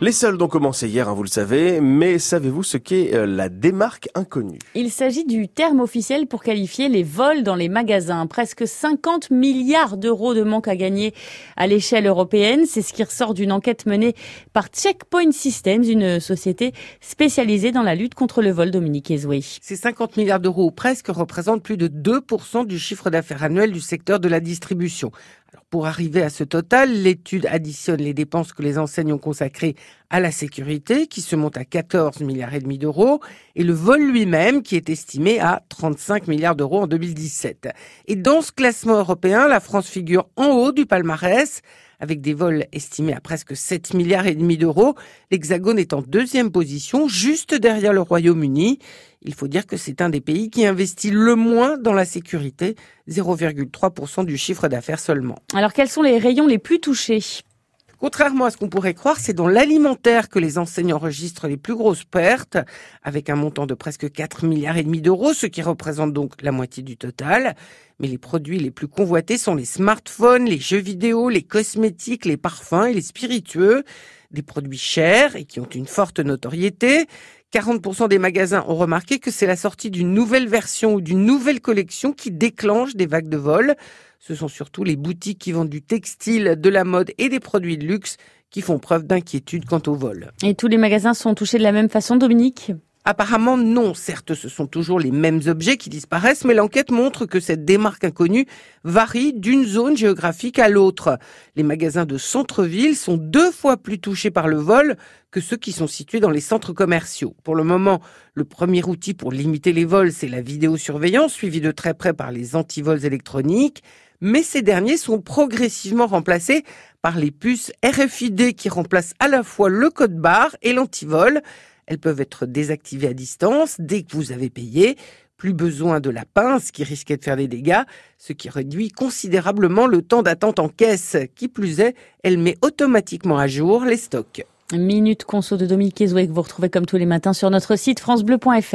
Les soldes ont commencé hier, hein, vous le savez, mais savez-vous ce qu'est euh, la démarque inconnue? Il s'agit du terme officiel pour qualifier les vols dans les magasins. Presque 50 milliards d'euros de manque à gagner à l'échelle européenne. C'est ce qui ressort d'une enquête menée par Checkpoint Systems, une société spécialisée dans la lutte contre le vol, Dominique Ezoué. Ces 50 milliards d'euros presque représentent plus de 2% du chiffre d'affaires annuel du secteur de la distribution. Pour arriver à ce total, l'étude additionne les dépenses que les enseignes ont consacrées à la sécurité, qui se montent à 14 milliards et demi d'euros, et le vol lui-même, qui est estimé à 35 milliards d'euros en 2017. Et dans ce classement européen, la France figure en haut du palmarès, avec des vols estimés à presque 7 milliards et demi d'euros. L'Hexagone est en deuxième position, juste derrière le Royaume-Uni. Il faut dire que c'est un des pays qui investit le moins dans la sécurité, 0,3% du chiffre d'affaires seulement. Alors quels sont les rayons les plus touchés? Contrairement à ce qu'on pourrait croire, c'est dans l'alimentaire que les enseignes enregistrent les plus grosses pertes, avec un montant de presque 4 milliards et demi d'euros, ce qui représente donc la moitié du total. Mais les produits les plus convoités sont les smartphones, les jeux vidéo, les cosmétiques, les parfums et les spiritueux. Des produits chers et qui ont une forte notoriété. 40% des magasins ont remarqué que c'est la sortie d'une nouvelle version ou d'une nouvelle collection qui déclenche des vagues de vol. Ce sont surtout les boutiques qui vendent du textile, de la mode et des produits de luxe qui font preuve d'inquiétude quant au vol. Et tous les magasins sont touchés de la même façon, Dominique? Apparemment non, certes ce sont toujours les mêmes objets qui disparaissent, mais l'enquête montre que cette démarque inconnue varie d'une zone géographique à l'autre. Les magasins de centre-ville sont deux fois plus touchés par le vol que ceux qui sont situés dans les centres commerciaux. Pour le moment, le premier outil pour limiter les vols, c'est la vidéosurveillance, suivie de très près par les antivols électroniques mais ces derniers sont progressivement remplacés par les puces RFID qui remplacent à la fois le code barre et l'antivol. Elles peuvent être désactivées à distance dès que vous avez payé. Plus besoin de la pince qui risquait de faire des dégâts, ce qui réduit considérablement le temps d'attente en caisse. Qui plus est, elle met automatiquement à jour les stocks. Minute conso de Dominique Ezoué que vous retrouvez comme tous les matins sur notre site francebleu.fr.